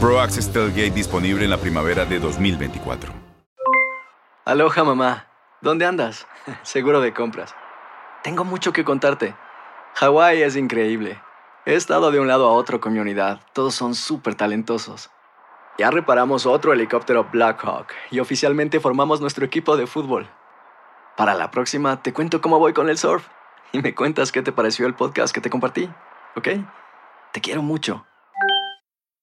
Pro Access Tailgate disponible en la primavera de 2024. Aloha mamá, ¿dónde andas? Seguro de compras. Tengo mucho que contarte. Hawái es increíble. He estado de un lado a otro con mi unidad. Todos son súper talentosos. Ya reparamos otro helicóptero Blackhawk y oficialmente formamos nuestro equipo de fútbol. Para la próxima te cuento cómo voy con el surf y me cuentas qué te pareció el podcast que te compartí, ¿ok? Te quiero mucho.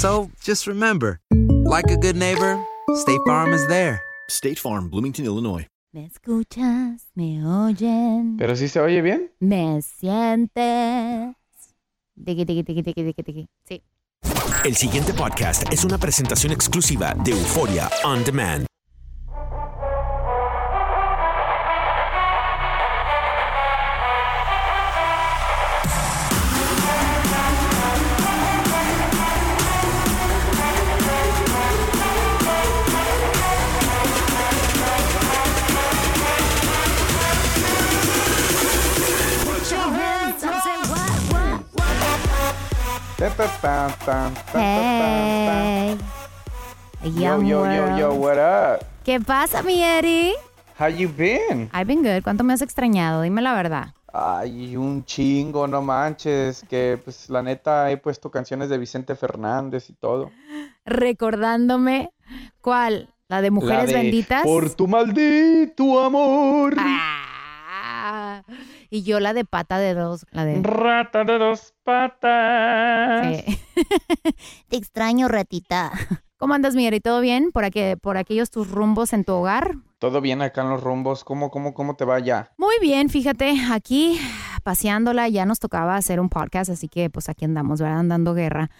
So just remember, like a good neighbor, State Farm is there. State Farm, Bloomington, Illinois. Me escuchas, me oyen, Pero si se oye bien. me sientes. Tiki, tiki, tiki, tiki, tiki, tiki. Sí. El siguiente podcast es una presentación exclusiva de Euforia On Demand. Hey. Yo, yo, yo, yo, what up? ¿Qué pasa, mi Eri? How you been? I've been good. ¿Cuánto me has extrañado? Dime la verdad. Ay, un chingo, no manches, que pues la neta he puesto canciones de Vicente Fernández y todo. Recordándome, ¿cuál? ¿La de Mujeres La de, Benditas? Por tu maldito amor. Ah, y yo la de pata de dos, la de... Rata de dos patas. Sí. Te extraño, ratita. ¿Cómo andas, mi Eri? ¿Todo bien? ¿Por, aquí, ¿Por aquellos tus rumbos en tu hogar? Todo bien acá en los rumbos. ¿Cómo, cómo, cómo te va ya? Muy bien, fíjate, aquí paseándola, ya nos tocaba hacer un podcast, así que pues aquí andamos, ¿verdad? Dando guerra.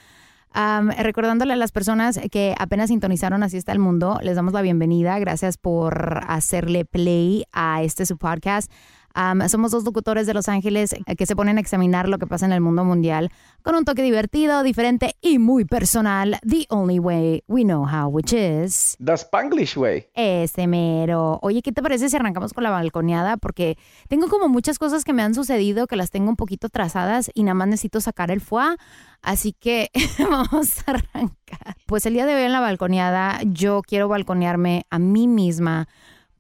Recordándole a las personas que apenas sintonizaron Así está el mundo, les damos la bienvenida. Gracias por hacerle play a este su podcast. Am, somos dos locutores de Los Ángeles eh, que se ponen a examinar lo que pasa en el mundo mundial con un toque divertido, diferente y muy personal. The only way we know how, which is... The Spanglish Way. Ese mero. Oye, ¿qué te parece si arrancamos con la balconeada? Porque tengo como muchas cosas que me han sucedido que las tengo un poquito trazadas y nada más necesito sacar el foie. Así que vamos a arrancar. Pues el día de hoy en la balconeada yo quiero balconearme a mí misma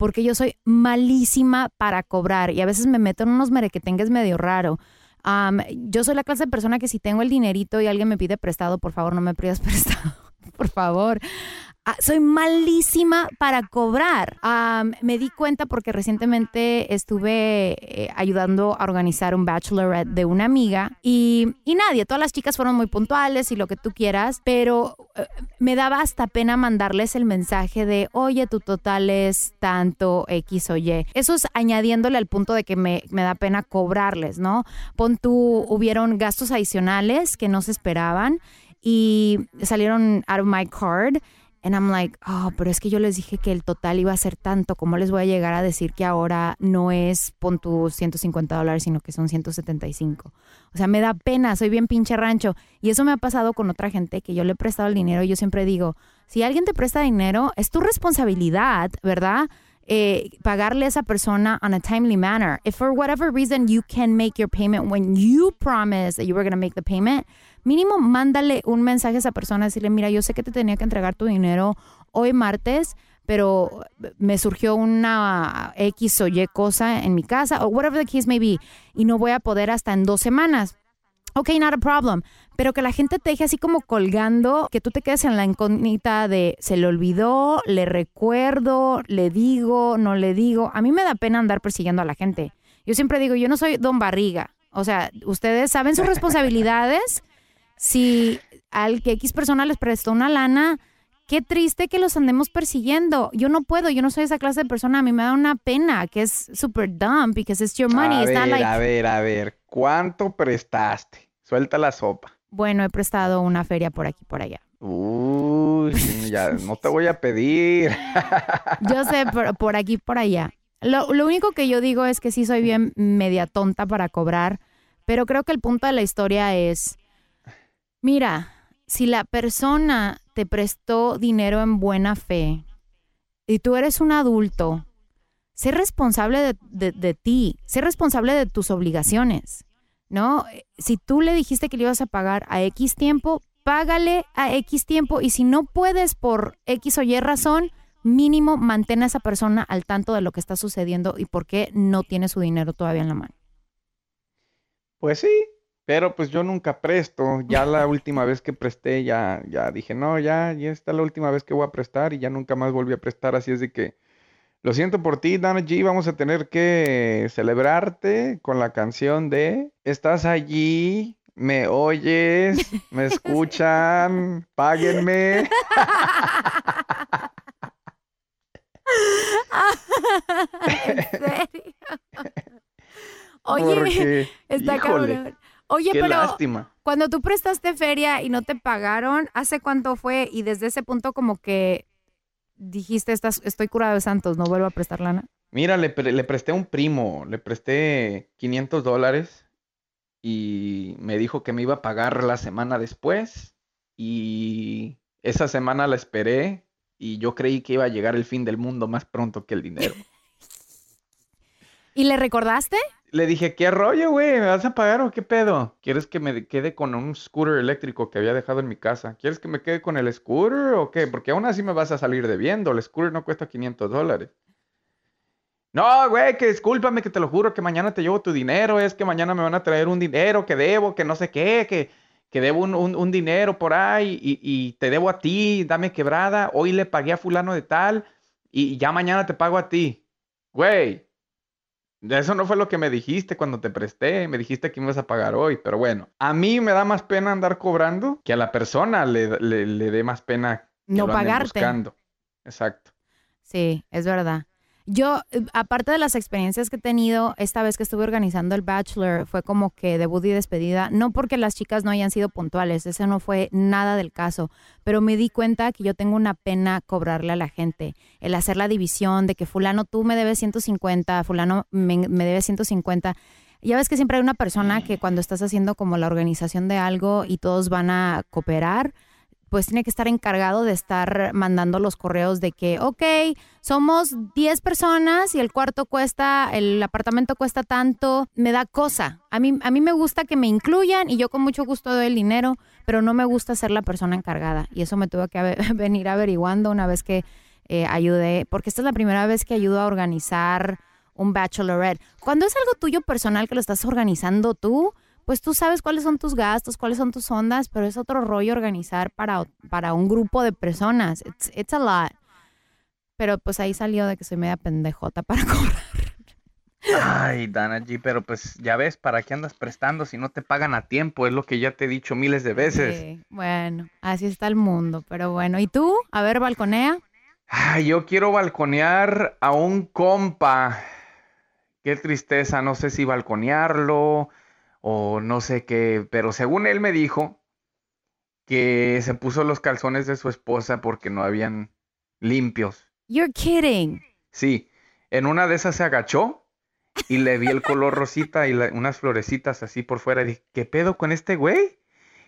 porque yo soy malísima para cobrar y a veces me meto en unos merequetengues medio raro. Yo soy la clase de persona que si tengo el dinerito y alguien me pide prestado, por favor, no me pidas prestado. Por favor. Ah, soy malísima para cobrar. Me di cuenta porque recientemente estuve eh, ayudando a organizar un bachelorette de una amiga y, y nadie, todas las chicas fueron muy puntuales y lo que tú quieras, pero eh, me daba hasta pena mandarles el mensaje de, oye, tu total es tanto X o Y. Eso es añadiéndole al punto de que me, me da pena cobrarles, ¿no? Pon tú, hubieron gastos adicionales que no se esperaban y salieron out of my card And I'm like, oh, pero es que yo les dije que el total iba a ser tanto. ¿Cómo les voy a llegar a decir que ahora no es, pon tus 150 dólares, sino que son 175? O sea, me da pena, soy bien pinche rancho. Y eso me ha pasado con otra gente que yo le he prestado el dinero. Y yo siempre digo, si alguien te presta dinero, es tu responsabilidad, ¿verdad? Eh, pagarle a esa persona on a timely manner. If for whatever reason you can make your payment when you promised that you were going to make the payment, mínimo mándale un mensaje a esa persona, decirle, mira, yo sé que te tenía que entregar tu dinero hoy martes, pero me surgió una X o Y cosa en mi casa, o whatever the case may be, y no voy a poder hasta en dos semanas. Ok, not a problem. Pero que la gente te deje así como colgando, que tú te quedes en la incógnita de se le olvidó, le recuerdo, le digo, no le digo. A mí me da pena andar persiguiendo a la gente. Yo siempre digo, yo no soy don Barriga. O sea, ustedes saben sus responsabilidades si al que X persona les prestó una lana, qué triste que los andemos persiguiendo. Yo no puedo, yo no soy esa clase de persona. A mí me da una pena que es super dumb because it's your money. A It's not ver, like- a ver, a ver. ¿Cuánto prestaste? Suelta la sopa. Bueno, he prestado una feria por aquí, por allá. Uy, ya no te voy a pedir. Yo sé, por, por aquí, por allá. Lo, lo único que yo digo es que sí soy bien media tonta para cobrar, pero creo que el punto de la historia es, mira, si la persona te prestó dinero en buena fe y tú eres un adulto, sé responsable de, ti, sé responsable de tus obligaciones, ¿no? Si tú le dijiste que le ibas a pagar a X tiempo, págale a X tiempo y si no puedes por X o Y razón, mínimo mantén a esa persona al tanto de lo que está sucediendo y por qué no tiene su dinero todavía en la mano. Pues sí, pero pues yo nunca presto. Ya la última vez que presté, ya, ya dije, no, ya, ya está la última vez que voy a prestar y ya nunca más volví a prestar. Así es de que lo siento por ti, Dana G. Vamos a tener que celebrarte con la canción de Estás allí, me oyes, me escuchan, páguenme. ¿En serio? Oye, Porque, está híjole, cabrón. Oye, qué pero lástima. cuando tú prestaste feria y no te pagaron, ¿hace cuánto fue? Y desde ese punto como que dijiste, "Estás- estoy curado de santos, no vuelvo a prestar lana. Mira, le, pre- le presté a un primo, le presté 500 dólares y me dijo que me iba a pagar la semana después y esa semana la esperé y yo creí que iba a llegar el fin del mundo más pronto que el dinero. ¿Y le recordaste? Le dije, ¿qué rollo, güey? ¿Me vas a pagar o qué pedo? ¿Quieres que me quede con un scooter eléctrico que había dejado en mi casa? ¿Quieres que me quede con el scooter o qué? Porque aún así me vas a salir debiendo. El scooter no cuesta 500 dólares. No, güey, que discúlpame, que te lo juro que mañana te llevo tu dinero. Es que mañana me van a traer un dinero que debo, que no sé qué, que, que debo un, un- un dinero por ahí y, y te debo a ti, dame quebrada. Hoy le pagué a fulano de tal y ya mañana te pago a ti. Güey, eso no fue lo que me dijiste cuando te presté. Me dijiste que me ibas a pagar hoy, pero bueno. A mí me da más pena andar cobrando que a la persona le, le, le dé más pena que No lo pagarte. buscando. Exacto. Sí, es verdad. Yo, eh, aparte de las experiencias que he tenido, esta vez que estuve organizando el Bachelor, fue como que debut y despedida, no porque las chicas no hayan sido puntuales, ese no fue nada del caso, pero me di cuenta que yo tengo una pena cobrarle a la gente, el hacer la división de que fulano tú me debes 150, fulano me, me debe 150. Ya ves que siempre hay una persona que cuando estás haciendo como la organización de algo y todos van a cooperar, pues tiene que estar encargado de estar mandando los correos de que, ok, somos 10 personas y el cuarto cuesta, el apartamento cuesta tanto, me da cosa. A mí, a mí me gusta que me incluyan y yo con mucho gusto doy el dinero, pero no me gusta ser la persona encargada. Y eso me tuve que venir averiguando una vez que eh, ayudé, porque esta es la primera vez que ayudo a organizar un bachelorette. Cuando es algo tuyo personal que lo estás organizando tú, pues tú sabes cuáles son tus gastos, cuáles son tus ondas, pero es otro rollo organizar para, para un grupo de personas. It's, it's a lot. Pero pues ahí salió de que soy media pendejota para cobrar. Ay, Dana G, pero pues ya ves, ¿para qué andas prestando si no te pagan a tiempo? Es lo que ya te he dicho miles de veces. Sí, bueno, así está el mundo. Pero bueno, ¿y tú? A ver, balconea. Ay, yo quiero balconear a un compa. Qué tristeza, no sé si balconearlo o no sé qué, pero según él me dijo que se puso los calzones de su esposa porque no habían limpios. You're kidding. Sí, en una de esas se agachó y le vi el color rosita y la- unas florecitas así por fuera. Y dije, ¿qué pedo con este güey?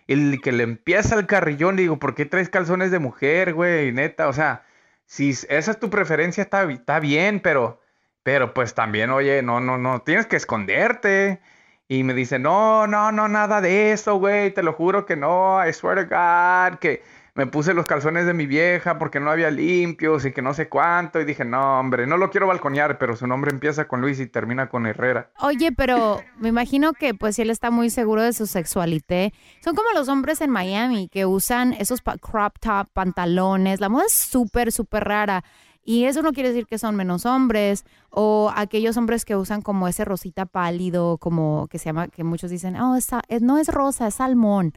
El que le empieza el carrillón, le digo, ¿por qué traes calzones de mujer, güey? Neta, o sea, si esa es tu preferencia, está, está bien, pero, pero pues también, oye, no, no, no, tienes que esconderte. Y me dice, no, no, no, nada de eso, güey, te lo juro que no, I swear to God, que me puse los calzones de mi vieja porque no había limpios y que no sé cuánto. Y dije, no, hombre, no lo quiero balconear, pero su nombre empieza con Luis y termina con Herrera. Oye, pero me imagino que pues si él está muy seguro de su sexualidad. Son como los hombres en Miami que usan esos crop top, pantalones. La moda es súper, súper rara. Y eso no quiere decir que son menos hombres o aquellos hombres que usan como ese rosita pálido, como que se llama, que muchos dicen, oh, esa- es- no es rosa, es salmón.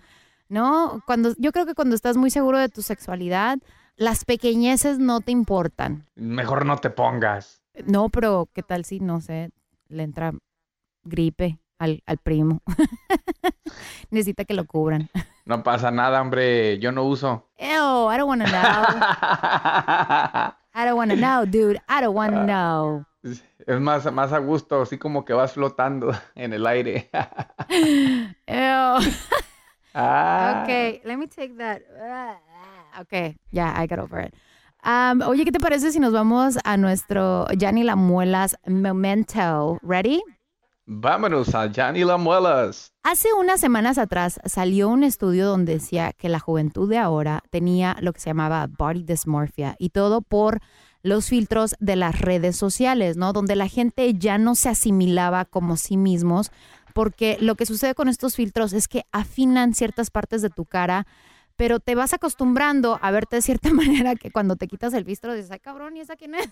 ¿No? Cuando, yo creo que cuando estás muy seguro de tu sexualidad, las pequeñeces no te importan. Mejor no te pongas. No, pero ¿qué tal si, no sé, le entra gripe al, al primo? Necesita que lo cubran. No pasa nada, hombre, yo no uso. Ew, I don't want to know. I don't want to know, dude. I don't want to know. Es más, más a gusto, así como que vas flotando en el aire. Ew. Ah. Okay, let me take that. Okay, yeah, I got over it. Um, oye, ¿qué te parece si nos vamos a nuestro Yanni La Muelas Memento? ¿Ready? Vámonos a Johnny Lamuelas. Hace unas semanas atrás salió un estudio donde decía que la juventud de ahora tenía lo que se llamaba body dysmorphia y todo por los filtros de las redes sociales, ¿no? Donde la gente ya no se asimilaba como sí mismos, porque lo que sucede con estos filtros es que afinan ciertas partes de tu cara, pero te vas acostumbrando a verte de cierta manera que cuando te quitas el filtro dices, ay cabrón, ¿y esa quién es?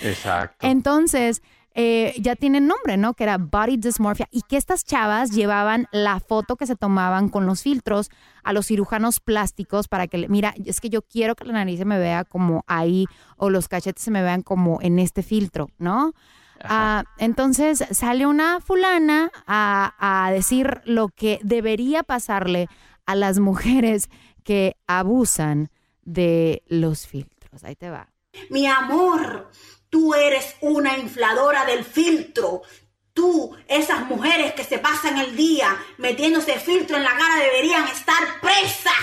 Exacto. Entonces, eh, ya tienen nombre, ¿no? Que era body dysmorphia. Y que estas chavas llevaban la foto que se tomaban con los filtros a los cirujanos plásticos para que, le- mira, es que yo quiero que la nariz se me vea como ahí o los cachetes se me vean como en este filtro, ¿no? Ah, entonces sale una fulana a, a decir lo que debería pasarle a las mujeres que abusan de los filtros. Ahí te va. Mi amor, tú eres una infladora del filtro. Tú, esas mujeres que se pasan el día metiéndose filtro en la cara deberían estar presas.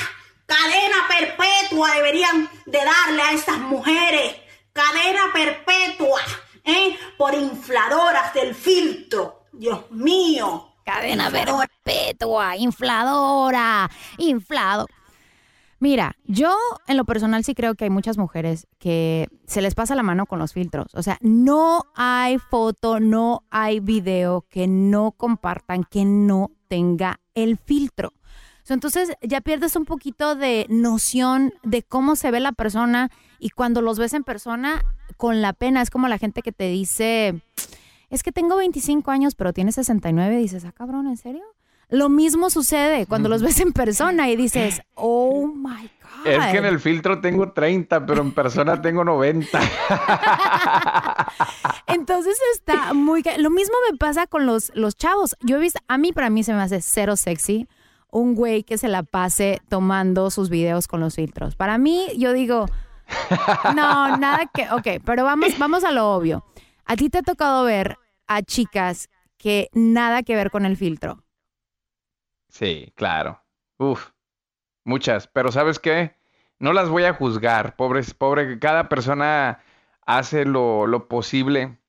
Cadena perpetua deberían de darle a esas mujeres. Cadena perpetua, ¿eh? Por infladoras del filtro. Dios mío. Cadena perpetua, infladora, inflado. Mira, yo en lo personal sí creo que hay muchas mujeres que se les pasa la mano con los filtros. O sea, no hay foto, no hay video que no compartan, que no tenga el filtro. Entonces ya pierdes un poquito de noción de cómo se ve la persona y cuando los ves en persona, con la pena, es como la gente que te dice, es que tengo 25 años, pero tienes 69, y dices, ah, cabrón, ¿en serio? Lo mismo sucede cuando los ves en persona y dices, oh my God. Es que en el filtro tengo 30, pero en persona tengo 90. Entonces está muy... Lo mismo me pasa con los, los chavos. Yo he visto, a mí para mí se me hace cero sexy un güey que se la pase tomando sus videos con los filtros. Para mí, yo digo, no, nada que... Ok, pero vamos, vamos a lo obvio. A ti te ha tocado ver a chicas que nada que ver con el filtro. Sí, claro. Uf, muchas. Pero ¿sabes qué? No las voy a juzgar. Pobres, pobre, cada persona hace lo, lo posible,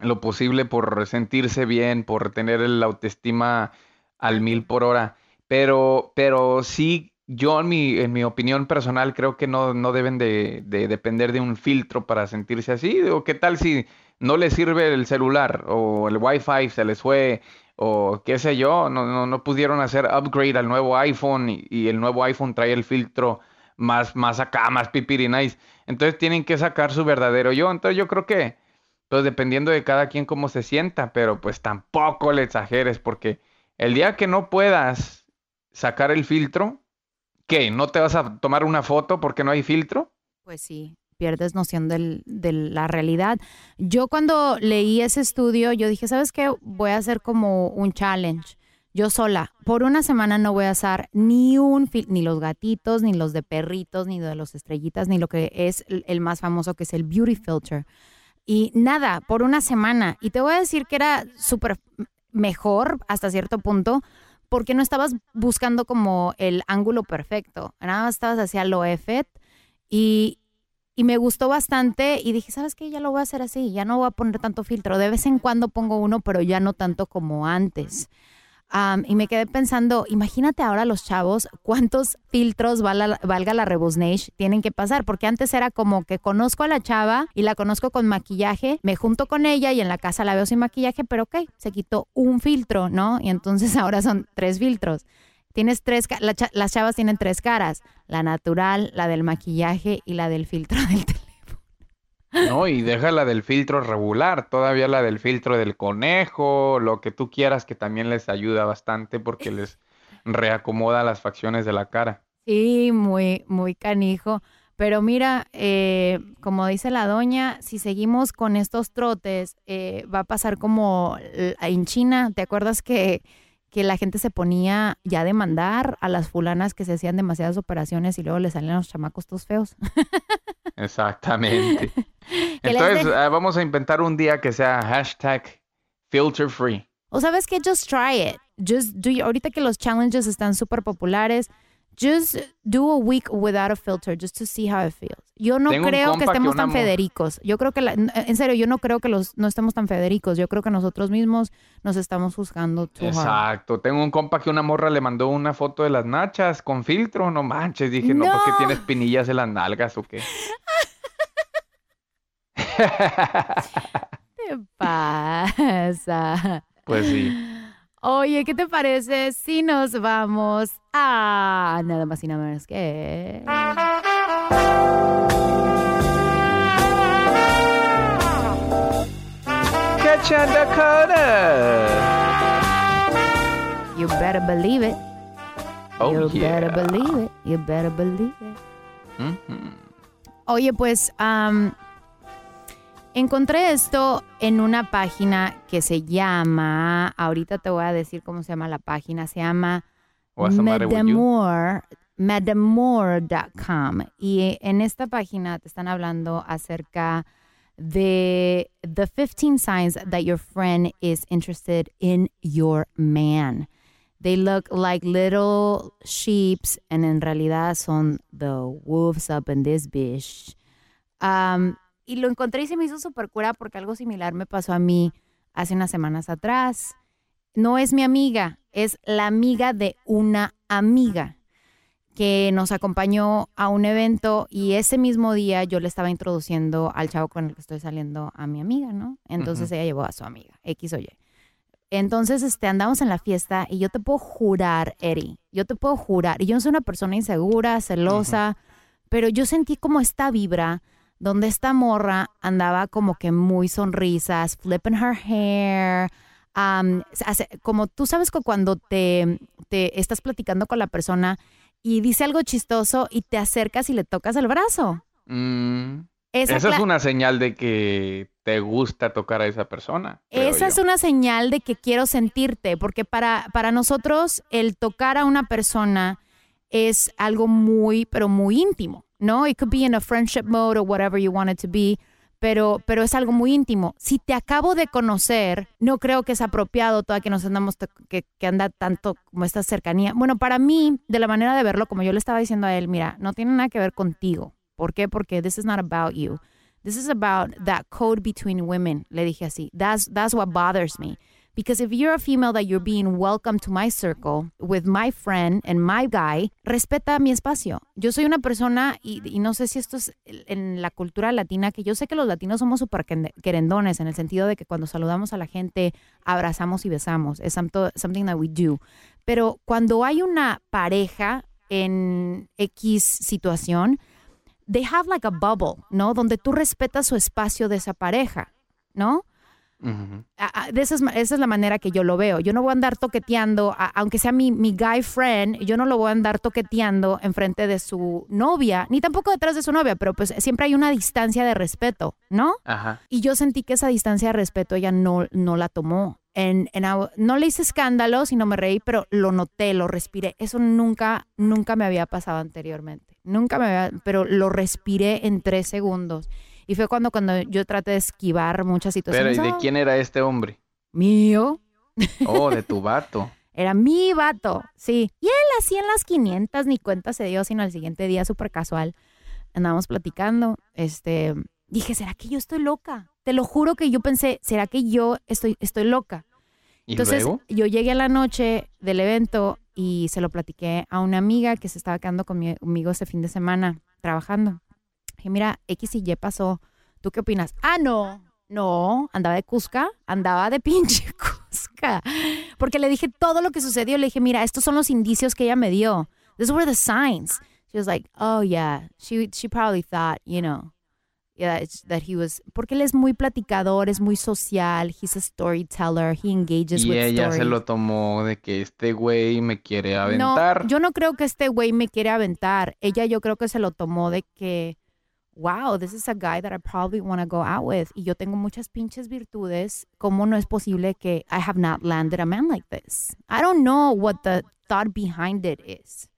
lo posible por sentirse bien, por tener el autoestima al mil por hora. Pero, pero sí, yo en mi, en mi opinión personal creo que no, no deben de, de depender de un filtro para sentirse así. O qué tal si no les sirve el celular o el wifi se les fue o qué sé yo, no, no, no pudieron hacer upgrade al nuevo iPhone y, el nuevo iPhone trae el filtro más, más acá, más pipiri nice. Entonces tienen que sacar su verdadero yo. Entonces yo creo que, pues dependiendo de cada quien cómo se sienta, pero pues tampoco le exageres porque el día que no puedas sacar el filtro, ¿qué? ¿No te vas a tomar una foto porque no hay filtro? Pues sí, pierdes noción del- de la realidad. Yo cuando leí ese estudio, yo dije, ¿sabes qué? Voy a hacer como un challenge. yo sola, por una semana no voy a usar ni un ni los gatitos, ni los de perritos, ni de los estrellitas, ni lo que es el más famoso que es el beauty filter. Y nada, por una semana. Y te voy a decir que era súper mejor hasta cierto punto porque no estabas buscando como el ángulo perfecto. Nada más estabas hacia lo EFET y, y me gustó bastante y dije, ¿sabes qué? Ya lo voy a hacer así, ya no voy a poner tanto filtro. De vez en cuando pongo uno, pero ya no tanto como antes. Y me quedé pensando, imagínate ahora los chavos cuántos filtros valga, valga la Rebusnage tienen que pasar, porque antes era como que conozco a la chava y la conozco con maquillaje, me junto con ella y en la casa la veo sin maquillaje, pero ok, se quitó un filtro, ¿no? Y entonces ahora son tres filtros. Tienes tres, la las chavas tienen tres caras, la natural, la del maquillaje y la del filtro del teléfono. No, y deja la del filtro regular, todavía la del filtro del conejo, lo que tú quieras, que también les ayuda bastante porque les reacomoda las facciones de la cara. Sí, muy, muy canijo. Pero mira, eh, como dice la doña, si seguimos con estos trotes, eh, va a pasar como en China. ¿Te acuerdas que, que la gente se ponía ya a demandar a las fulanas que se hacían demasiadas operaciones y luego le salían los chamacos todos feos? Exactamente. Entonces, eh, vamos a inventar un día que sea hashtag filter free. O sabes que just try it. Just do ahorita que los challenges están súper populares, just do a week without a filter just to see how it feels. Yo no Tengo creo que estemos tan federicos. Yo creo que la- en serio, yo no creo que los no estemos tan federicos. Yo creo que nosotros mismos nos estamos juzgando too hard. Exacto. Tengo un compa que una morra le mandó una foto de las nachas con filtro. No manches, dije, no, ¿por qué No. tienes pinillas en las nalgas o qué? ¿Qué pasa? Pues sí. Oye, ¿qué te parece si nos vamos a nada más y nada menos que Catch Dakota. You better believe it. Oh, you better believe it. You better believe it. Ujú. Oye, pues am, encontré esto en una página que se llama, ahorita te voy a decir cómo se llama la página, se llama medamore.com. Y en esta página te están hablando acerca de the 15 signs that your friend is interested in your man. They look like little sheeps and en realidad son the wolves up in this bitch. Um, y lo encontré y se me hizo súper cura porque algo similar me pasó a mí hace unas semanas atrás. No es mi amiga, es la amiga de una amiga que nos acompañó a un evento y ese mismo día yo le estaba introduciendo al chavo con el que estoy saliendo a mi amiga, ¿no? Entonces ella llevó a su amiga, X o Y. Entonces, este, andamos en la fiesta y yo te puedo jurar, Eri, yo te puedo jurar, y yo no soy una persona insegura, celosa, pero yo sentí como esta vibra donde esta morra andaba como que muy sonrisas, flipping her hair, um, hace- como tú sabes que cuando te, te estás platicando con la persona y dice algo chistoso y te acercas y le tocas el brazo. Mm, Esa Esa es una señal de que te gusta tocar a esa persona. Esa es una señal de que quiero sentirte, porque para, para nosotros el tocar a una persona es algo muy, pero muy íntimo, ¿no? It could be in a friendship mode or whatever you want it to be, pero, pero es algo muy íntimo. Si te acabo de conocer, no creo que es apropiado toda que nos andamos, que, que anda tanto como esta cercanía. Bueno, para mí, de la manera de verlo, como yo le estaba diciendo a él, mira, no tiene nada que ver contigo. ¿Por qué? Porque this is not about you. This is about that code between women. Le dije así. That's that's what bothers me. Because if you're a female that you're being welcome to my circle with my friend and my guy, respeta mi espacio. Yo soy una persona, y, no sé si esto es en la cultura latina, que yo sé que los latinos somos súper querendones en el sentido de que cuando saludamos a la gente, abrazamos y besamos. Es something that we do. Pero cuando hay una pareja en X situación, they have like a bubble, ¿no? Donde tú respetas su espacio de esa pareja, ¿no? Ujú. a- a- de esa, es, esa es la manera que yo lo veo. Yo no voy a andar toqueteando, a- aunque sea mi, mi guy friend, yo no lo voy a andar toqueteando enfrente de su novia, ni tampoco detrás de su novia, pero pues siempre hay una distancia de respeto, ¿no? Ajá. Y yo sentí que esa distancia de respeto ella no, no la tomó. En, en a- no le hice escándalo, sino me reí, pero lo noté, lo respiré. Eso nunca, nunca me había pasado anteriormente. Nunca me había, pero lo respiré en tres segundos. Y fue cuando, cuando yo traté de esquivar muchas Pero, situaciones. ¿y de quién era este hombre? Mío. Oh, de tu vato. Era mi vato, sí. Y él así en las 500 ni cuenta se dio, sino al siguiente día súper casual. Andábamos platicando. Este, dije, ¿será que yo estoy loca? Te lo juro que yo pensé, ¿será que yo estoy, estoy loca? ¿Y Entonces, luego? yo llegué a la noche del evento y se lo platiqué a una amiga que se estaba quedando conmi- conmigo ese fin de semana trabajando. Dije, mira, X y Y pasó. ¿Tú qué opinas? Ah, no, no, andaba de Cusca, andaba de pinche Cusca. Porque le dije todo lo que sucedió. Le dije, mira, estos son los indicios que ella me dio. These were the signs. She was like, oh, yeah. She, she probably thought, you know, yeah, that he was, porque él es muy platicador, es muy social, he's a storyteller, he engages Y with ella stories. se lo tomó de que este güey me quiere No, aventar. yo no creo que este güey me quiere aventar. Ella yo creo que se lo tomó de que, wow, this is a guy that I probably want to go out with. Y yo tengo muchas pinches virtudes. ¿Cómo no es posible que I have not landed a man like this? I don't know what the thought behind it is.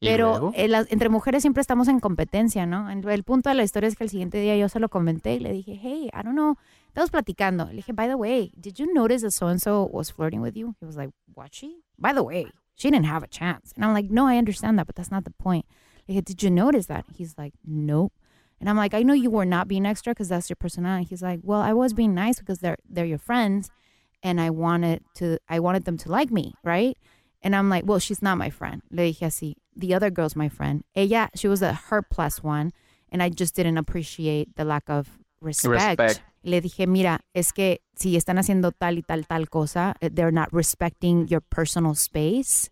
¿Y Pero eh, entre mujeres siempre estamos en competencia, ¿no? El punto de la historia es que el siguiente día yo se lo comenté y le dije, hey, I don't know. Estamos platicando. Le dije, by the way, did you notice that so and so was flirting with you? He was like, was she? By the way, she didn't have a chance. And I'm like, no, I understand that, but that's not the point. Le dije, did you notice that? He's like, nope. And I'm like, I know you were not being extra because that's your personality. He's like, well, I was being nice because they're they're your friends, and I wanted to I wanted them to like me, right? And I'm like, well, she's not my friend. Le dije así. The other girl's my friend. Ella, she was a her plus one, and I just didn't appreciate the lack of respect. Respect. Le dije, mira, es que si están haciendo tal y tal tal cosa, eh, they're not respecting your personal space.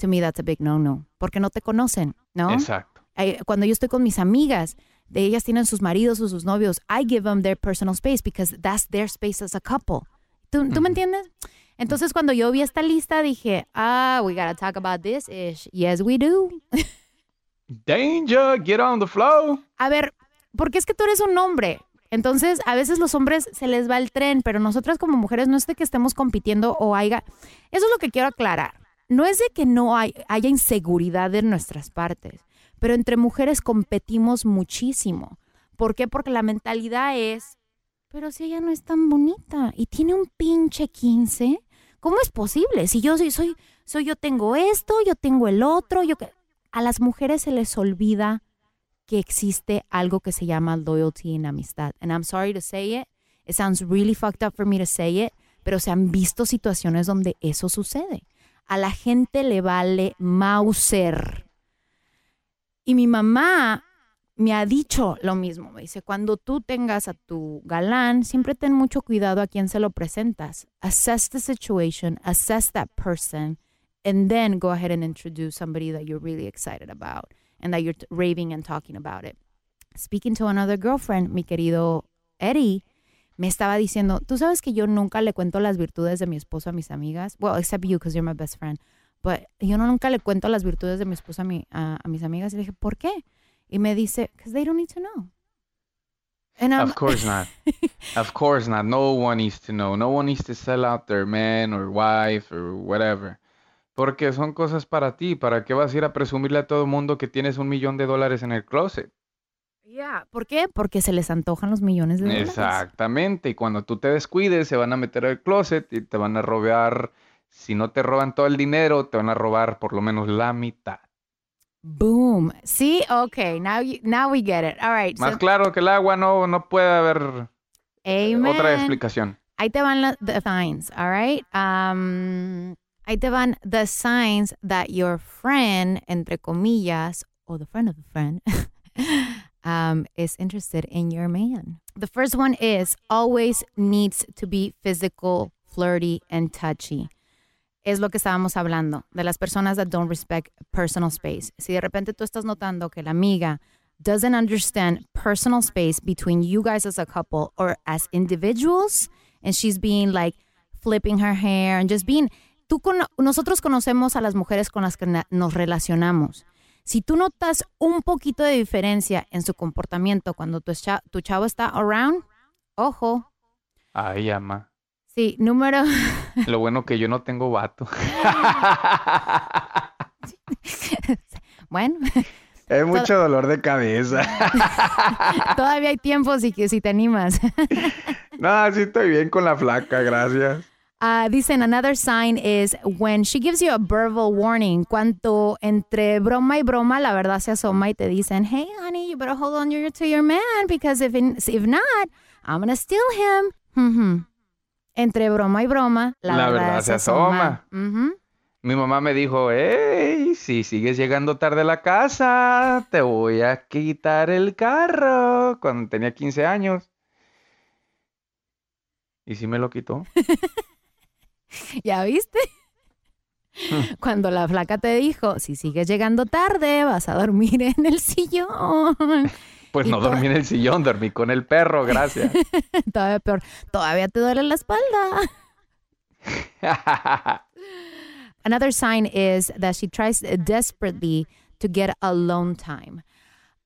To me, that's a big no-no. Porque no te conocen, ¿no? Exacto. Cuando yo estoy con mis amigas, ellas tienen sus maridos o sus novios, I give them their personal space because that's their space as a couple. ¿Tú, ¿tú me entiendes? Entonces, cuando yo vi esta lista, dije, ah, we gotta talk about this ish. Yes, we do. Danger, get on the flow. A ver, porque es que tú eres un hombre. Entonces, a veces los hombres se les va el tren, pero nosotras como mujeres no es de que estemos compitiendo o haya... Eso es lo que quiero aclarar. No es de que no hay, haya inseguridad en nuestras partes, pero entre mujeres competimos muchísimo. ¿Por qué? Porque la mentalidad es, pero si ella no es tan bonita y tiene un pinche 15, ¿cómo es posible? Si yo soy, soy, soy yo tengo esto, yo tengo el otro, yo que... A las mujeres se les olvida que existe algo que se llama loyalty en amistad. And I'm sorry to say it. It sounds really fucked up for me to say it, pero se han visto situaciones donde eso sucede. A la gente le vale Mauser. Y mi mamá me ha dicho lo mismo. Me dice, cuando tú tengas a tu galán, siempre ten mucho cuidado a quién se lo presentas. Assess the situation, assess that person, and then go ahead and introduce somebody that you're really excited about and that you're raving and talking about it. Speaking to another girlfriend, mi querido Eddie, me estaba diciendo, tú sabes que yo nunca le cuento las virtudes de mi esposo a mis amigas. Well, except you, because you're my best friend. But yo no nunca le cuento las virtudes de mi esposo a, mi, a, a mis amigas. Y le dije, ¿por qué? Y me dice, because they don't need to know. And I'm- Of course not. of course not. No one needs to know. No one needs to sell out their man or wife or whatever. Porque son cosas para ti. ¿Para qué vas a ir a presumirle a todo el mundo que tienes un millón de dólares en el closet? Yeah, ¿Por qué? Porque se les antojan los millones de dólares. Exactamente. Y cuando tú te descuides, se van a meter al closet y te van a robar. Si no te roban todo el dinero, te van a robar por lo menos la mitad. Boom. See? Okay, now you, now we get it. All right. Más so- claro que el agua, no, no puede haber Amen. otra explicación. Ahí te van la- the signs, all right? Um, ahí te van the signs that your friend, entre comillas, or the friend of the friend, um, is interested in your man. The first one is always needs to be physical, flirty, and touchy. Es lo que estábamos hablando, de las personas that don't respect personal space. Si de repente tú estás notando que la amiga doesn't understand personal space between you guys as a couple or as individuals, and she's being like flipping her hair and just being tú cono- nosotros conocemos a las mujeres con las que nos relacionamos. Si tú notas un poquito de diferencia en su comportamiento cuando tu, tu chavo está around, ojo. Ay, ama. Sí, número Lo bueno que yo no tengo vato. bueno, Es mucho dolor de cabeza. todavía hay tiempo si, que- si te animas. No, sí estoy bien con la flaca, gracias. Uh, dicen, another sign is when she gives you a verbal warning. Cuando entre broma y broma la verdad se asoma y te dicen, hey, honey, you better hold on to your man because if, if not, I'm going to steal him. Ujú. Entre broma y broma la, La verdad se asoma. Mi mamá me dijo, hey, si sigues llegando tarde a la casa, te voy a quitar el carro. Cuando tenía 15 años. Y sí me lo quitó. ¿Ya viste? Cuando la flaca te dijo, si sigues llegando tarde, vas a dormir en el sillón. Pues no dormí en el sillón, dormí con el perro, gracias. Todavía peor. Todavía te duele la espalda. Another sign is that she tries desperately to get alone time.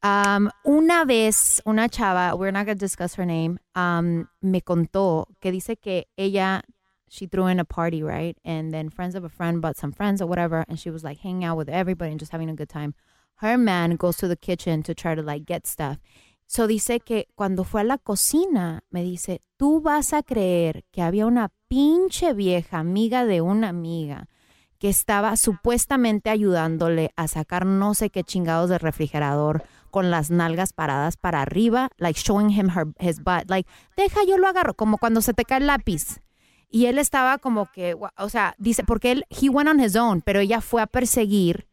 Um, una vez, una chava, we're not going to discuss her name, um, me contó que dice que ella, she threw in a party, right? And then friends of a friend brought some friends or whatever, and she was like hanging out with everybody and just having a good time. Her man goes to the kitchen to try to like get stuff. So dice que cuando fue a la cocina, me dice, tú vas a creer que había una pinche vieja amiga de una amiga que estaba supuestamente ayudándole a sacar no sé qué chingados del refrigerador con las nalgas paradas para arriba, like showing him her, his butt, like, deja, yo lo agarro, como cuando se te cae el lápiz. Y él estaba como que, o sea, dice, porque él, he went on his own, pero ella fue a perseguir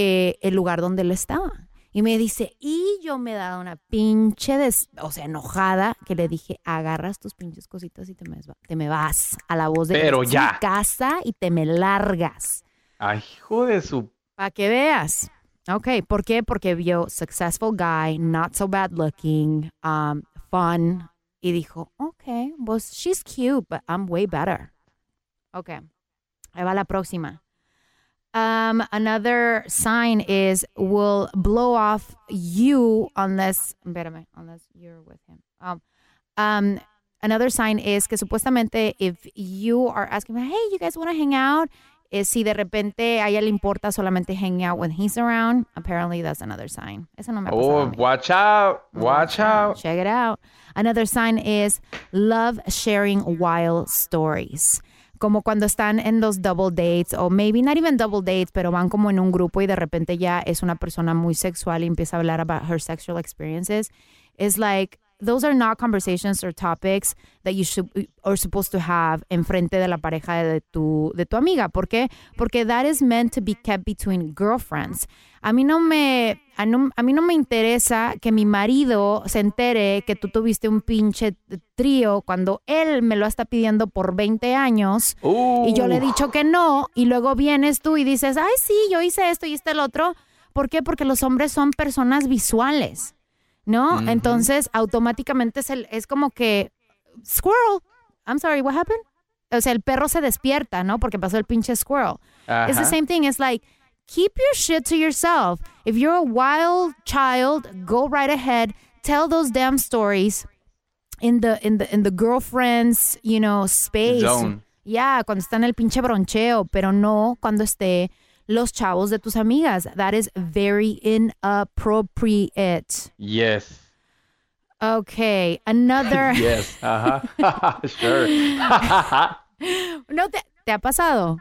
eh, el lugar donde él estaba. Y me dice, y yo me he dado una pinche, des- o sea, enojada, que le dije, agarras tus pinches cositas y te me, te me vas a la voz de Pero "Esta es ya. casa y te me largas. Ay, hijo de su... Para que veas. Ok, ¿por qué? Porque vio successful guy, not so bad looking, um, fun. Y dijo, ok, pues she's cute, but I'm way better. Ok, ahí va la próxima. Um, another sign is will blow off you unless, espérame, unless you're with him. Um, um, another sign is que supuestamente if you are asking, hey, you guys want to hang out? Eh, si de repente a ella le importa solamente hang out when he's around, apparently that's another sign. Eso no me ha pasado a Oh, watch out, watch out. Check it out. Another sign is love sharing wild stories. Como cuando están en los double dates, o maybe not even double dates, pero van como en un grupo y de repente ya es una persona muy sexual y empieza a hablar about her sexual experiences. It's like, those are not conversations or topics that you should are supposed to have enfrente de la pareja de tu, de tu amiga. ¿Por qué? Porque that is meant to be kept between girlfriends. A mí no me, a, no- a mí no me interesa que mi marido se entere que tú tuviste un pinche trío cuando él me lo está pidiendo por 20 años y yo le he dicho que no y luego vienes tú y dices, ay sí, yo hice esto y este el otro. ¿Por qué? Porque los hombres son personas visuales, ¿no? Entonces automáticamente es, el- es como que, squirrel, I'm sorry, what happened? O sea, el perro se despierta, ¿no? Porque pasó el pinche squirrel. It's the same thing. It's like, keep your shit to yourself. If you're a wild child, go right ahead. Tell those damn stories in the in the in the girlfriend's, you know, space. Zone. Yeah, cuando está en el pinche broncheo, pero no cuando esté los chavos de tus amigas. That is very inappropriate. Yes. Okay, another. Yes. uh huh. sure. ¿No te, te ha pasado?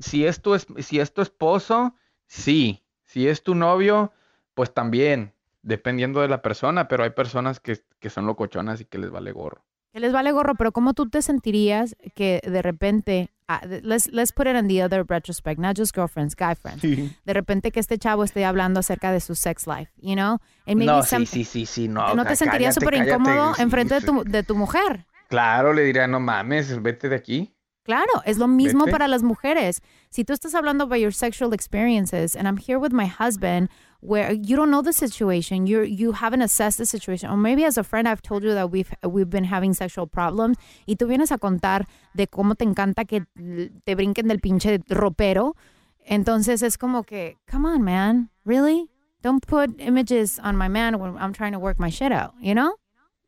Si es tu, es- si es tu esposo, sí. Si es tu novio, pues también. Dependiendo de la persona, pero hay personas que, que son locochonas y que les vale gorro. Que les vale gorro, pero ¿cómo tú te sentirías que de repente, th- let's, let's put it in the other retrospect, not just girlfriends, guy friends. De repente que este chavo esté hablando acerca de su sex life, you know? And maybe No, sí, sí, sí, sí, no. ¿No te sentirías súper incómodo sí, enfrente de tu, de tu mujer? Claro, le diría, no mames, vete de aquí. Claro, es lo mismo Vete. para las mujeres. Si tú estás hablando about your sexual experiences and I'm here with my husband where you don't know the situation. You you haven't assessed the situation, or maybe as a friend I've told you that we've we've been having sexual problems y tú vienes a contar de cómo te encanta que te brinquen del pinche ropero. Entonces es como que, come on, man, really? Don't put images on my man when I'm trying to work my shit out, you know?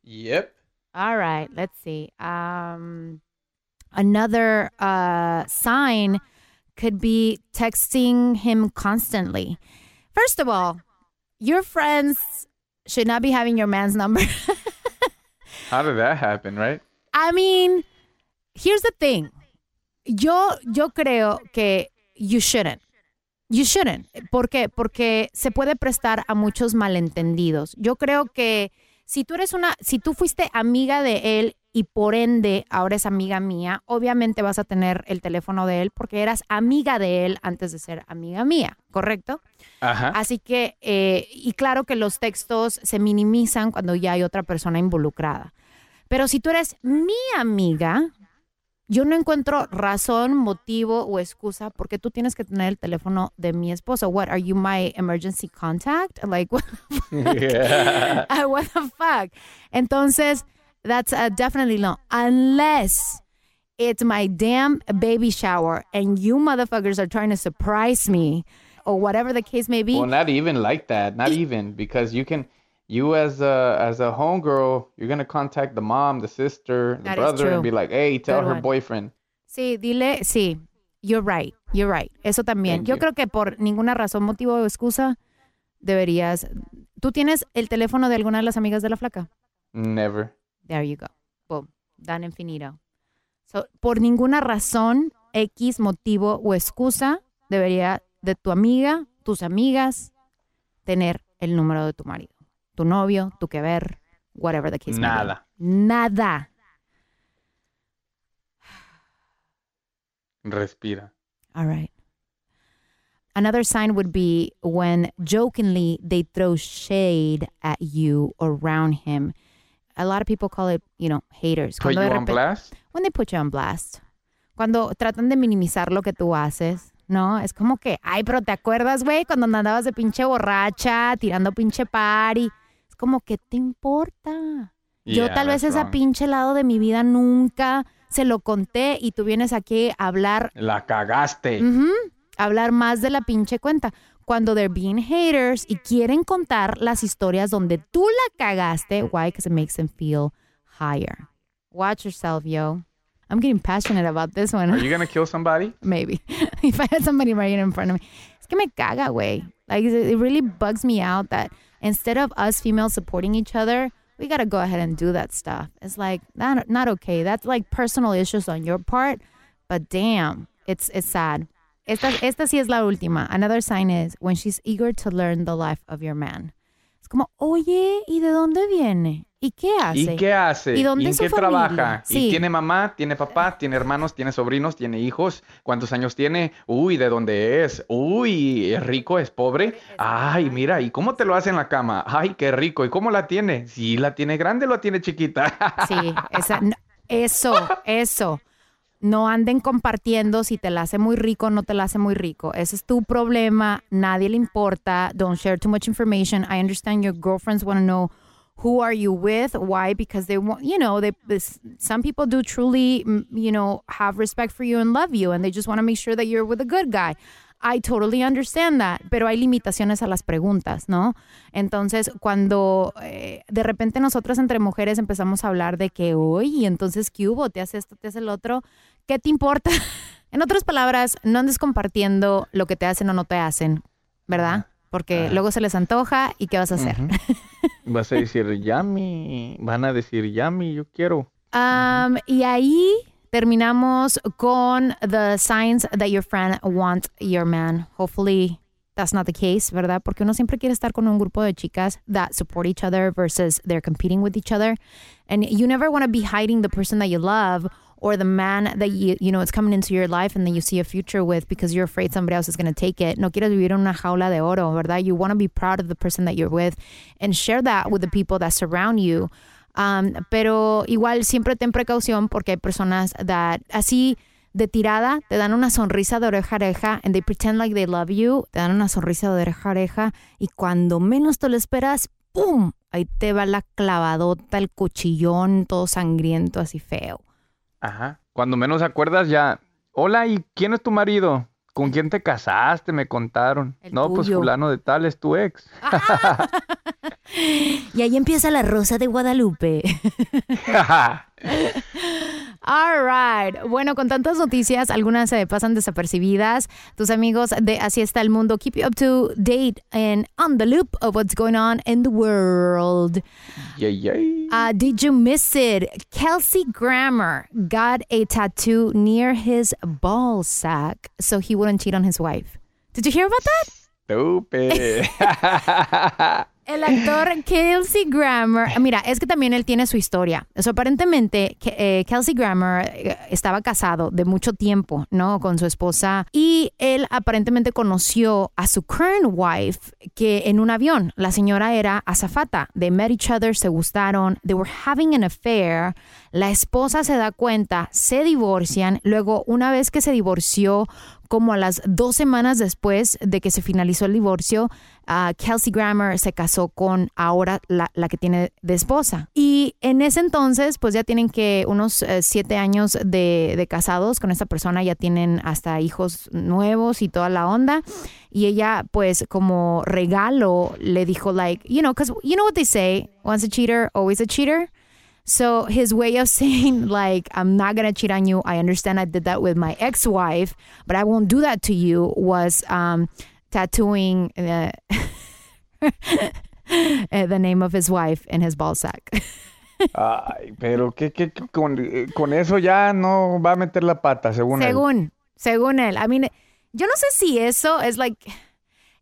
Yep. All right, let's see. Um, another uh, sign could be texting him constantly. First of all, your friends should not be having your man's number. How did that happen, right? I mean, here's the thing. Yo, yo creo que you shouldn't. You shouldn't. ¿Por qué? Porque se puede prestar a muchos malentendidos. Yo creo que si tú eres una, si tú fuiste amiga de él y por ende ahora es amiga mía, obviamente vas a tener el teléfono de él porque eras amiga de él antes de ser amiga mía, ¿correcto? Ajá. Así que, eh, y claro que los textos se minimizan cuando ya hay otra persona involucrada. Pero si tú eres mi amiga, yo no encuentro razón, motivo o excusa porque tú tienes que tener el teléfono de mi esposo. What, are you my emergency contact? Like, what the fuck? Yeah. Uh, what the fuck? Entonces, that's uh, definitely no. Unless it's my damn baby shower and you motherfuckers are trying to surprise me or whatever the case may be. Well, not even like that. Not even because you can, you as a as a homegirl, you're gonna contact the mom, the sister, the That brother, and be like, "Hey, tell Good her one. boyfriend." Sí, dile, sí. You're right, you're right. Eso también. Thank Yo you. creo que por ninguna razón, motivo o excusa deberías. ¿Tú tienes el teléfono de alguna de las amigas de la flaca? Never. There you go. Boom. Done infinito. So, por ninguna razón, X, motivo o excusa, debería de tu amiga, tus amigas, tener el número de tu marido. Tu novio, tu que ver, whatever the case. Nada. Nada. Respira. All right. Another sign would be when jokingly they throw shade at you around him. A lot of people call it, you know, haters. Put Cuando you on blast. when they put you on blast. Cuando tratan de minimizar lo que tú haces, ¿no? Es como que, ay, pero ¿te acuerdas, güey? Cuando andabas de pinche borracha, tirando pinche party. Es como, ¿qué te importa? Yo tal vez ese pinche lado de mi vida nunca se lo conté y tú vienes aquí a hablar La cagaste. Hablar más de la pinche cuenta. Cuando they're being haters y quieren contar las historias donde tú la cagaste. Why? Because it makes them feel higher. Watch yourself, yo. I'm getting passionate about this one. Are you gonna kill somebody? Maybe. if I had somebody right in front of me. Es que me caga, güey. Like, it really bugs me out that instead of us females supporting each other, we gotta go ahead and do that stuff. It's like, not, not okay. That's like personal issues on your part, but damn, it's, it's sad. Esta, esta sí es la última. Another sign is when she's eager to learn the life of your man. Es como, oye, ¿y de dónde viene? ¿Y qué hace? ¿Y qué hace? ¿Y dónde en es su qué familia? trabaja? Sí. ¿Y tiene mamá? ¿Tiene papá? ¿Tiene hermanos? ¿Tiene sobrinos? ¿Tiene hijos? ¿Cuántos años tiene? Uy, ¿de dónde es? Uy, ¿es rico? ¿Es pobre? Ay, mira, ¿y cómo te lo hace en la cama? Ay, qué rico. ¿Y cómo la tiene? Sí, la tiene grande la tiene chiquita. Sí, esa- no, eso, eso. No anden compartiendo si te la hace muy rico o no te la hace muy rico. Ese es tu problema. Nadie le importa. Don't share too much information. I understand your girlfriends want to know who are you with why because they want you know they some people do truly mm, you know have respect for you and love you and they just want to make sure that you're with a good guy I totally understand that, pero hay limitaciones a las preguntas, ¿no? Entonces, cuando eh, de repente nosotras entre mujeres empezamos a hablar de que, oye, entonces, ¿qué hubo? ¿Te hace esto, te hace el otro? ¿Qué te importa? en otras palabras, no andes compartiendo lo que te hacen o no te hacen, ¿verdad? Porque luego se les antoja y ¿qué vas a hacer? Vas a decir, yummy. Van a decir, yummy, yo quiero. Um, y ahí terminamos con the signs that your friend wants your man. Hopefully that's not the case, ¿verdad? Porque uno siempre quiere estar con un grupo de chicas that support each other versus they're competing with each other. And you never want to be hiding the person that you love or the man that you you know is coming into your life and that you see a future with because you're afraid somebody else is going to take it. No quieres vivir en una jaula de oro, ¿verdad? You want to be proud of the person that you're with and share that with the people that surround you. Um, pero igual siempre ten precaución porque hay personas that así de tirada, te dan una sonrisa de oreja a oreja, and they pretend like they love you, te dan una sonrisa de oreja a oreja, y cuando menos te lo esperas, ¡pum! Ahí te va la clavadota, el cuchillón, todo sangriento, así feo. Ajá. Cuando menos acuerdas ya, hola, ¿y quién es tu marido? ¿Con quién te casaste? Me contaron. El no, pues fulano de tal es tu ex. Y ahí empieza la rosa de Guadalupe. All right. Bueno, con tantas noticias, algunas se pasan desapercibidas. Tus amigos de Así está el mundo keep you up to date and on the loop of what's going on in the world. Yay, yay. Uh, did you miss it? Kelsey Grammer got a tattoo near his ball sack so he wouldn't cheat on his wife. Did you hear about that? Stupid. El actor Kelsey Grammer, mira, es que también él tiene su historia. O sea, aparentemente, eh, Kelsey Grammer eh, estaba casado de mucho tiempo, ¿no? Con su esposa. Y él aparentemente conoció a su current wife que en un avión. La señora era azafata. They met each other, se gustaron. They were having an affair. La esposa se da cuenta, se divorcian. Luego, una vez que se divorció, como a las dos semanas después de que se finalizó el divorcio, ah, Kelsey Grammer se casó con ahora la, que tiene de esposa. Y en ese entonces, pues ya tienen que unos eh, siete años de, de casados con esta persona, ya tienen hasta hijos nuevos y toda la onda. Y ella, pues como regalo, le dijo, like, you know, because you know what they say, once a cheater, always a cheater. So his way of saying, like, I'm not gonna cheat on you. I understand I did that with my ex-wife, but I won't do that to you. Was um, tattooing uh, uh, the name of his wife in his ball sack. Ay, pero ¿qué, qué, qué- con, con eso ya no va a meter la pata, según él. según, según él. I mean, yo no sé si eso es like,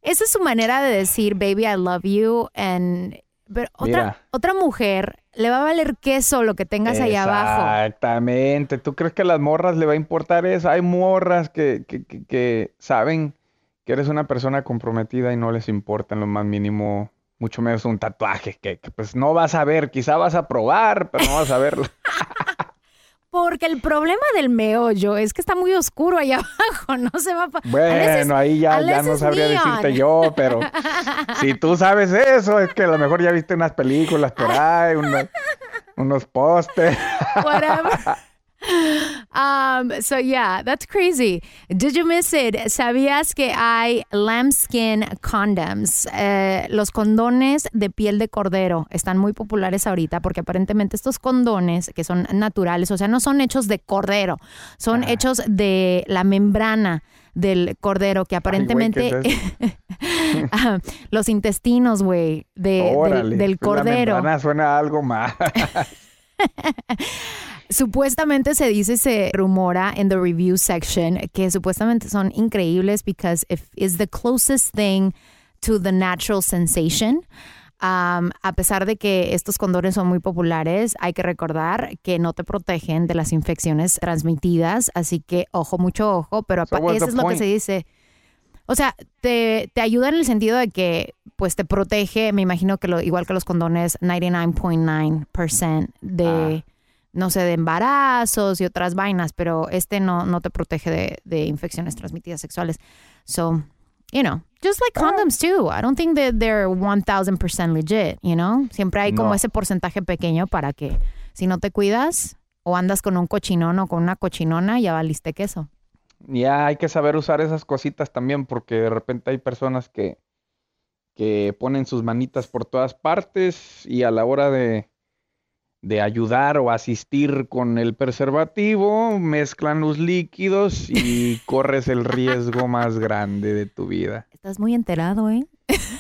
esa es su manera de decir, baby, I love you, and pero otra, Mira. otra mujer le va a valer queso lo que tengas ahí abajo. Exactamente. ¿Tú crees que a las morras le va a importar eso? Hay morras que, que, que- que saben que eres una persona comprometida y no les importa en lo más mínimo, mucho menos un tatuaje, que, que, pues no vas a ver, quizá vas a probar, pero no vas a verlo. Porque el problema del meollo es que está muy oscuro allá abajo, no se va a... Bueno, ahí ya, ya no sabría decirte yo, pero si tú sabes eso, es que a lo mejor ya viste unas películas por ahí, unos, unos pósters. Um, so yeah, that's crazy. Did you miss it? ¿Sabías que hay lambskin condoms? Eh, los condones de piel de cordero están muy populares ahorita porque aparentemente estos condones que son naturales, o sea, no son hechos de cordero, son hechos de la membrana del cordero que aparentemente Ah, los intestinos, güey, de, del- Órale, del, la cordero. membrana suena a algo más. Supuestamente se dice, se rumora en the review section que supuestamente son increíbles because if is the closest thing to the natural sensation. Um, a pesar de que estos condones son muy populares, hay que recordar que no te protegen de las infecciones transmitidas, así que ojo, mucho ojo, pero So eso es lo que se dice. O sea, te, te ayuda en el sentido de que pues te protege, me imagino que lo, igual que los condones, 99.9% de, no sé, de embarazos y otras vainas, pero este no, no te protege de, de infecciones transmitidas sexuales. So, you know, just like condoms too. I don't think that they're 1000% legit, you know? Siempre hay como No. ese porcentaje pequeño para que si no te cuidas o andas con un cochinón o con una cochinona, ya valiste queso. Ya hay que saber usar esas cositas también, porque de repente hay personas que, que ponen sus manitas por todas partes y a la hora de, de ayudar o asistir con el preservativo, mezclan los líquidos y corres el riesgo más grande de tu vida. Estás muy enterado, ¿eh?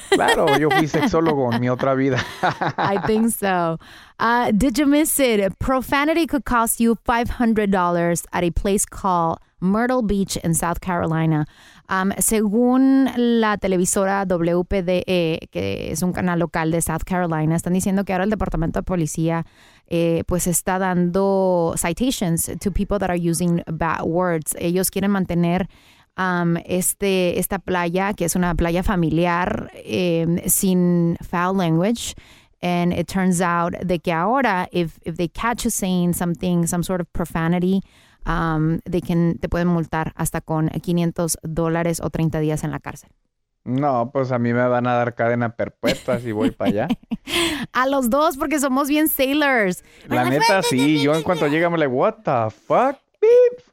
Claro, yo fui sexólogo en mi otra vida. I think so. Uh, did you miss it? Profanity could cost you $500 at a place called Myrtle Beach in South Carolina. Um, según la televisora WPDE, que es un canal local de South Carolina, están diciendo que ahora el departamento de policía eh, pues está dando citations to people that are using bad words. Ellos quieren mantener um, este, esta playa, que es una playa familiar, eh, sin foul language. And it turns out de que ahora, if, if they catch you saying something, some sort of profanity, um, they can, te pueden multar hasta con 500 dólares o 30 días en la cárcel. No, pues a mí me van a dar cadena perpetua si voy para allá. A los dos, porque somos bien sailors. La neta, sí. Yo en cuanto llegue me le, what the fuck? Beep.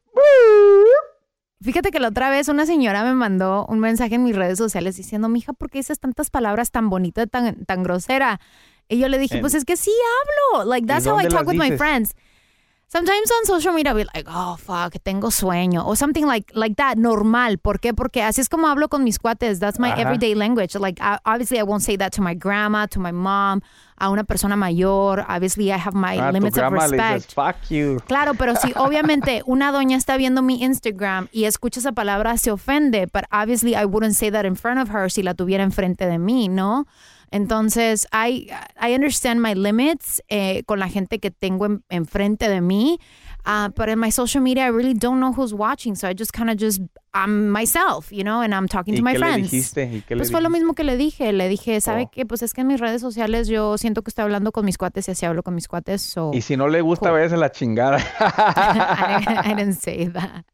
Fíjate que la otra vez una señora me mandó un mensaje en mis redes sociales diciendo, mija, ¿por qué dices tantas palabras tan bonitas, tan, tan grosera? Y yo le dije, pues es que sí hablo. Like, ¿Y that's how I talk with my friends. Sometimes on social media I'll be like, oh, fuck, tengo sueño. or something like, like that, normal. ¿Por qué? Porque así es como hablo con mis cuates. That's my Ajá. everyday language. Like, I- obviously I won't say that to my grandma, to my mom, a una persona mayor. Obviously I have my Ah, tu limits of respect. dices, fuck you. Claro, pero si obviamente una doña está viendo mi Instagram y escucha esa palabra, se ofende, but obviously I wouldn't say that in front of her si la tuviera enfrente de mí, ¿no? Entonces, I, I understand my limits eh, con la gente que tengo en- enfrente de mí, uh, but in my social media, I really don't know who's watching, so I just kind of just, I'm myself, you know, and I'm talking ¿Y to my qué le friends. dijiste? ¿Y qué le Pues fue lo mismo que le dije. Le dije, ¿sabe Oh. qué? Pues es que en mis redes sociales yo siento que estoy hablando con mis cuates y así hablo con mis cuates. So Y si no le gusta, Cool. váyase la chingada. I, I didn't say that.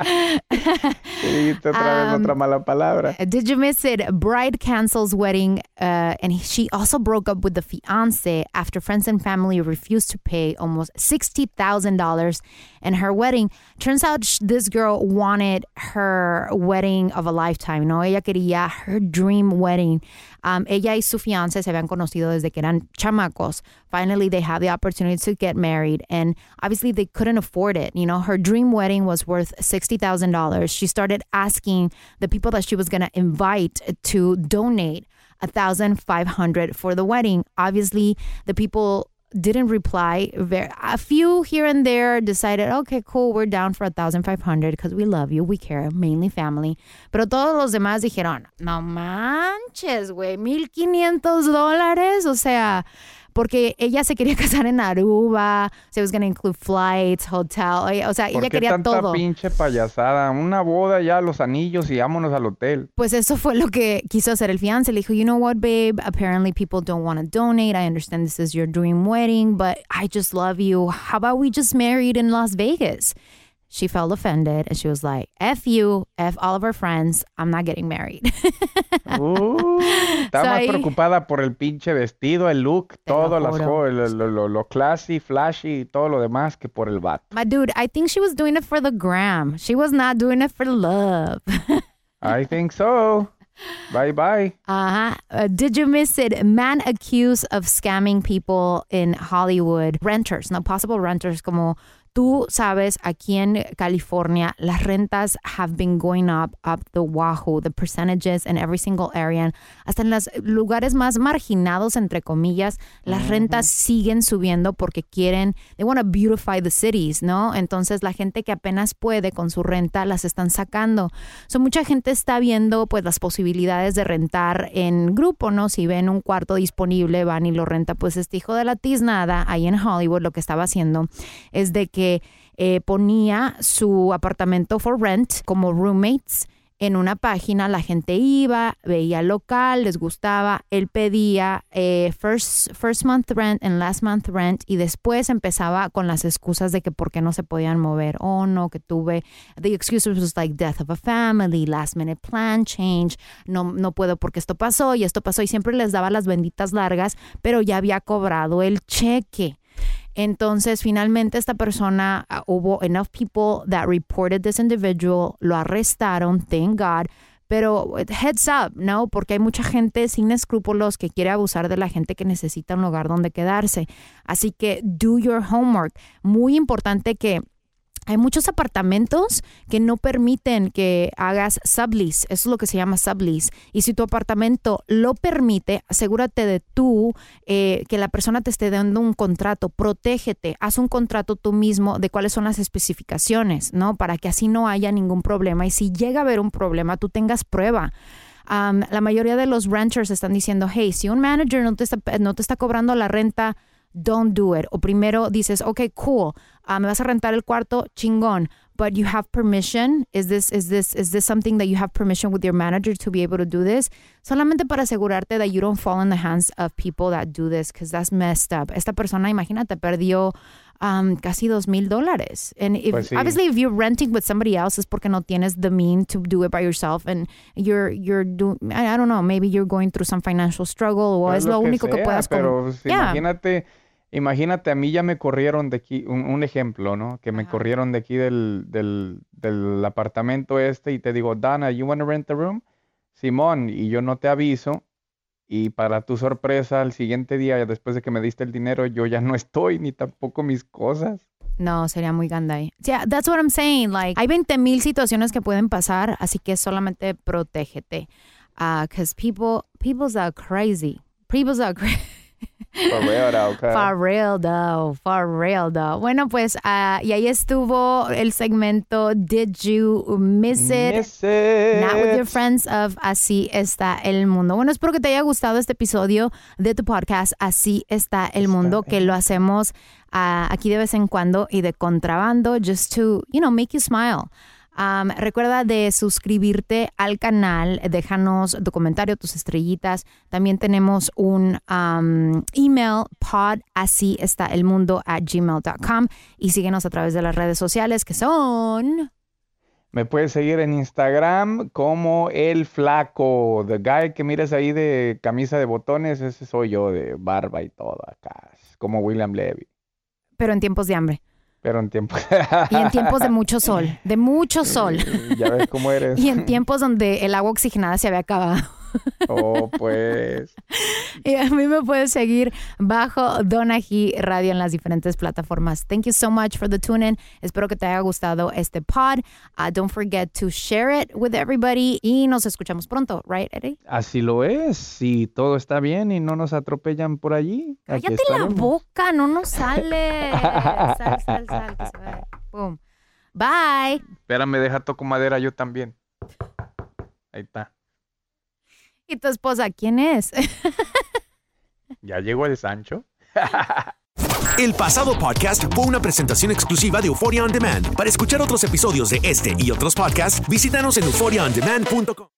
Y dijiste otra Um, otra mala palabra. Did you miss it? Bride cancels wedding, uh, and he- she also broke up with the fiance after friends and family refused to pay almost sixty thousand dollars in her wedding. Turns out sh- this girl wanted her wedding of a lifetime. No, ella quería her dream wedding. Um, ella y su fiance se habían conocido desde que eran chamacos. Finally, they had the opportunity to get married, and obviously they couldn't afford it. You know, her dream wedding was worth sixty thousand dollars. She started asking the people that she was going to invite to donate a thousand five hundred for the wedding. Obviously, the people didn't reply. A few here and there decided, okay, cool, we're down for a thousand five hundred because we love you, we care, mainly family. Pero todos los demás dijeron, no manches, güey, mil quinientos dólares, o sea. Porque ella se quería casar en Aruba, se was going to include flights, hotel, o sea, ¿Por ella qué quería tanta todo. pinche payasada? Una boda ya, los anillos y vámonos al hotel. Pues eso fue lo que quiso hacer el fiance. Le dijo, you know what, babe, apparently people don't want to donate. I understand this is your dream wedding, but I just love you. How about we just married in Las Vegas? She felt offended and she was like, F you, F all of our friends. I'm not getting married. Uh, estaba So más ahí- preocupada por el pinche vestido, el look, todo, las juro. jo- lo, lo, lo- lo classy, flashy y todo lo demás que por el vato. My dude, I think she was doing it for the gram. She was not doing it for love. I think so. Bye bye. Uh-huh. Uh, did you miss it? Man accused of scamming people in Hollywood. Renters, no possible renters, como tú sabes, aquí en California, las rentas have been going up, up the wahoo, the percentages in every single area. Hasta en los lugares más marginados, entre comillas, las rentas siguen subiendo porque quieren, they want to beautify the cities, ¿no? Entonces la gente que apenas puede con su renta las están sacando. So, mucha gente está viendo pues las posibilidades de rentar en grupo, ¿no? Si ven un cuarto disponible, van y lo renta. Pues este hijo de la tiznada ahí en Hollywood lo que estaba haciendo es de que eh, ponía su apartamento for rent como roommates en una página, la gente iba, veía local, les gustaba, él pedía eh, first, first month rent and last month rent y después empezaba con las excusas de que por qué no se podían mover. Oh, no, que tuve, the excuses was like death of a family, last minute plan change, no, no puedo porque esto pasó y esto pasó y siempre les daba las benditas largas, pero ya había cobrado el cheque. Entonces, finalmente esta persona, uh, hubo enough people that reported this individual, lo arrestaron, thank God. Pero heads up, ¿no? Porque hay mucha gente sin escrúpulos que quiere abusar de la gente que necesita un lugar donde quedarse. Así que do your homework. Muy importante que hay muchos apartamentos que no permiten que hagas sublease. Eso es lo que se llama sublease. Y si tu apartamento lo permite, asegúrate de tú eh, que la persona te esté dando un contrato. Protégete. Haz un contrato tú mismo de cuáles son las especificaciones, ¿no? Para que así no haya ningún problema. Y si llega a haber un problema, tú tengas prueba. La mayoría de los renters están diciendo, hey, si un manager no te está, no te está cobrando la renta, don't do it. O primero dices, okay, cool, ah, me vas a rentar el cuarto, chingón, but you have permission. Is this, is this, is this something that you have permission with your manager to be able to do this? Solamente para asegurarte that you don't fall in the hands of people that do this, because that's messed up. Esta persona, imagínate, perdió um, casi dos mil dólares. And if, Pues sí. obviously if you're renting with somebody else es porque no tienes the mean to do it by yourself and you're, you're doing, I, don't know, maybe you're going through some financial struggle o Pues es lo, único que sea, puedas com- Pero pues, Yeah. imagínate, imagínate, a mí ya me corrieron de aquí, un, un ejemplo, ¿no? Que me corrieron de aquí del, del, del apartamento este y te digo, Dana, you want to rent a room? Simón, y yo no te aviso. Y para tu sorpresa, al siguiente día, después de que me diste el dinero, yo ya no estoy, ni tampoco mis cosas. No, sería muy gandai. Yeah, that's what I'm saying. Like, hay 20 mil situaciones que pueden pasar, así que solamente protégete. Because people, people's are crazy. People's are crazy. For real, though, okay. For real though, for real though. Bueno, pues ah, y ahí estuvo el segmento Did You Miss It? Miss it. Not with your friends of Así está el mundo. Bueno, espero que te haya gustado este episodio de tu podcast Así está el mundo, que lo hacemos ah, aquí de vez en cuando y de contrabando, just to, you know, make you smile. Um, recuerda de suscribirte al canal, déjanos tu comentario, tus estrellitas. También tenemos un um, email, pod, así está el mundo, at gmail.com. Y síguenos a través de las redes sociales que son... Me puedes seguir en Instagram como El Flaco. The guy que miras ahí de camisa de botones, ese soy yo, de barba y todo acá. Como William Levy. Pero en tiempos de hambre. Pero en tiempo. Y en tiempos de mucho sol, de mucho sol. ya ves cómo eres. Y en tiempos donde el agua oxigenada se había acabado. Oh, pues. Y a mí me puedes seguir bajo Donají Radio en las diferentes plataformas. Thank you so much for the tune in. Espero que te haya gustado este pod. Uh, don't forget to share it with everybody. Y nos escuchamos pronto, right, Eddie? Así lo es. Si todo está bien y no nos atropellan por allí. aquí Cállate la boca, no nos sale. Sal, sal, sal, vaya. Boom. Bye. Espérame, deja toco madera yo también. Ahí está. ¿Y tu esposa quién es? Ya llegó el Sancho. El pasado podcast fue una presentación exclusiva de Euphoria On Demand. Para escuchar otros episodios de este y otros podcasts, visítanos en euphoriaondemand.com.